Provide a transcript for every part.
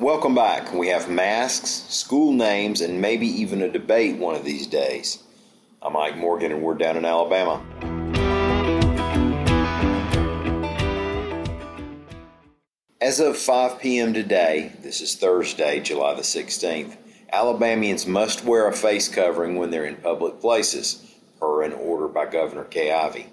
Welcome back. We have masks, school names, and maybe even a debate one of these days. I'm Mike Morgan, and we're down in Alabama. As of 5 p.m. today, this is Thursday, July the 16th, Alabamians must wear a face covering when they're in public places, per an order by Governor Kay Ivey.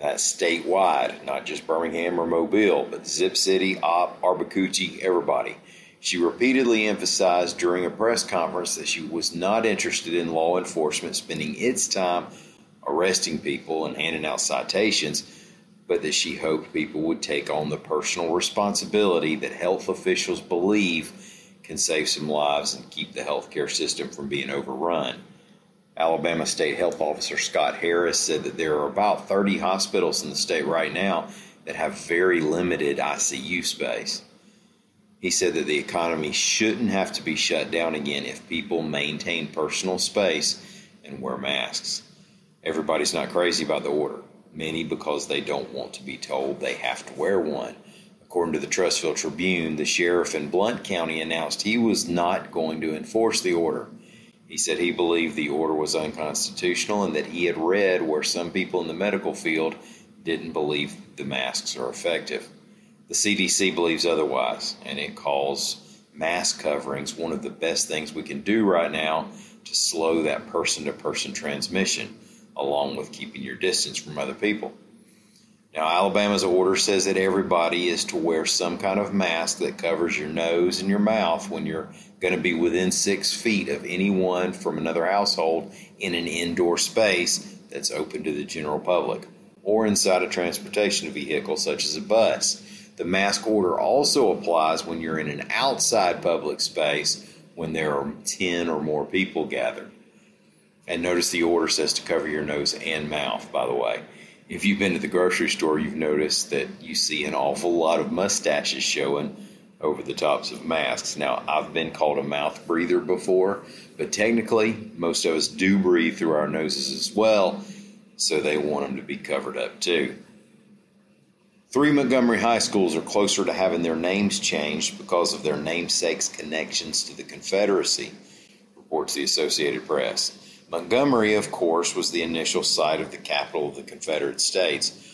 That's statewide, not just Birmingham or Mobile, but Zip City, Opp, Arbuckle, everybody. She repeatedly emphasized during a press conference that she was not interested in law enforcement spending its time arresting people and handing out citations, but that she hoped people would take on the personal responsibility that health officials believe can save some lives and keep the healthcare system from being overrun. Alabama State Health Officer Scott Harris said that there are about 30 hospitals in the state right now that have very limited ICU space. He said that the economy shouldn't have to be shut down again if people maintain personal space and wear masks. Everybody's not crazy about the order, many because they don't want to be told they have to wear one. According to the Trussville Tribune, the sheriff in Blount County announced he was not going to enforce the order. He said he believed the order was unconstitutional and that he had read where some people in the medical field didn't believe the masks are effective. The CDC believes otherwise, and it calls mask coverings one of the best things we can do right now to slow that person to person transmission, along with keeping your distance from other people. Now, Alabama's order says that everybody is to wear some kind of mask that covers your nose and your mouth when you're going to be within six feet of anyone from another household in an indoor space that's open to the general public or inside a transportation vehicle such as a bus. The mask order also applies when you're in an outside public space when there are 10 or more people gathered. And notice the order says to cover your nose and mouth, by the way. If you've been to the grocery store, you've noticed that you see an awful lot of mustaches showing over the tops of masks. Now, I've been called a mouth breather before, but technically, most of us do breathe through our noses as well, so they want them to be covered up too. Three Montgomery high schools are closer to having their names changed because of their namesakes' connections to the Confederacy, reports the Associated Press. Montgomery, of course, was the initial site of the capital of the Confederate States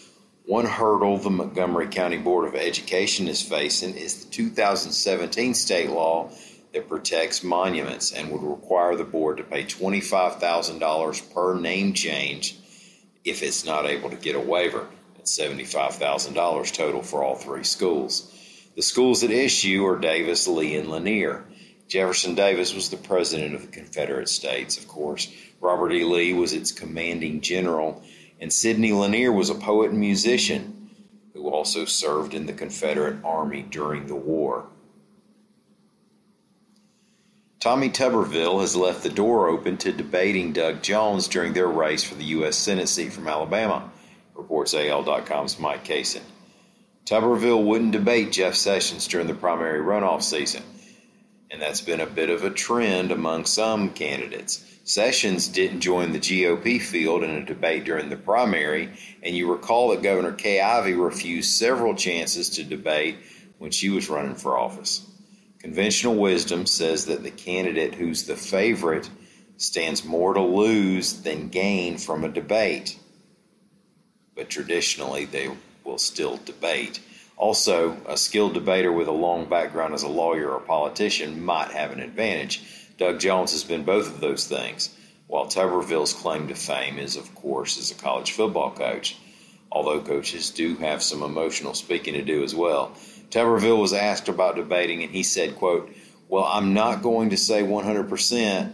one hurdle the Montgomery County Board of Education is facing is the 2017 state law that protects monuments and would require the board to pay $25,000 per name change if it's not able to get a waiver. That's $75,000 total for all three schools. The schools at issue are Davis, Lee, and Lanier. Jefferson Davis was the president of the Confederate States, of course. Robert E. Lee was its commanding general and Sidney Lanier was a poet and musician who also served in the Confederate Army during the war. Tommy Tuberville has left the door open to debating Doug Jones during their race for the U.S. Senate seat from Alabama, reports AL.com's Mike Cason. Tuberville wouldn't debate Jeff Sessions during the primary runoff season, and that's been a bit of a trend among some candidates. Sessions didn't join the GOP field in a debate during the primary, and you recall that Governor Kay Ivey refused several chances to debate when she was running for office. Conventional wisdom says that the candidate who's the favorite stands more to lose than gain from a debate. But traditionally, they will still debate. Also, a skilled debater with a long background as a lawyer or politician might have an advantage Doug Jones has been both of those things, while Tuberville's claim to fame is, of course, as a college football coach, although coaches do have some emotional speaking to do as well. Tuberville was asked about debating, and he said, quote, well, I'm not going to say 100%,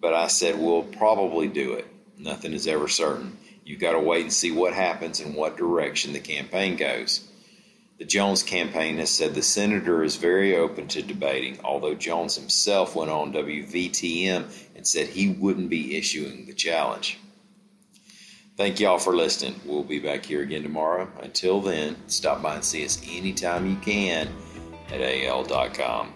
but I said we'll probably do it. Nothing is ever certain. You've got to wait and see what happens and what direction the campaign goes. The Jones campaign has said the senator is very open to debating, although Jones himself went on WVTM and said he wouldn't be issuing the challenge. Thank y'all for listening. We'll be back here again tomorrow. Until then, stop by and see us anytime you can at al.com.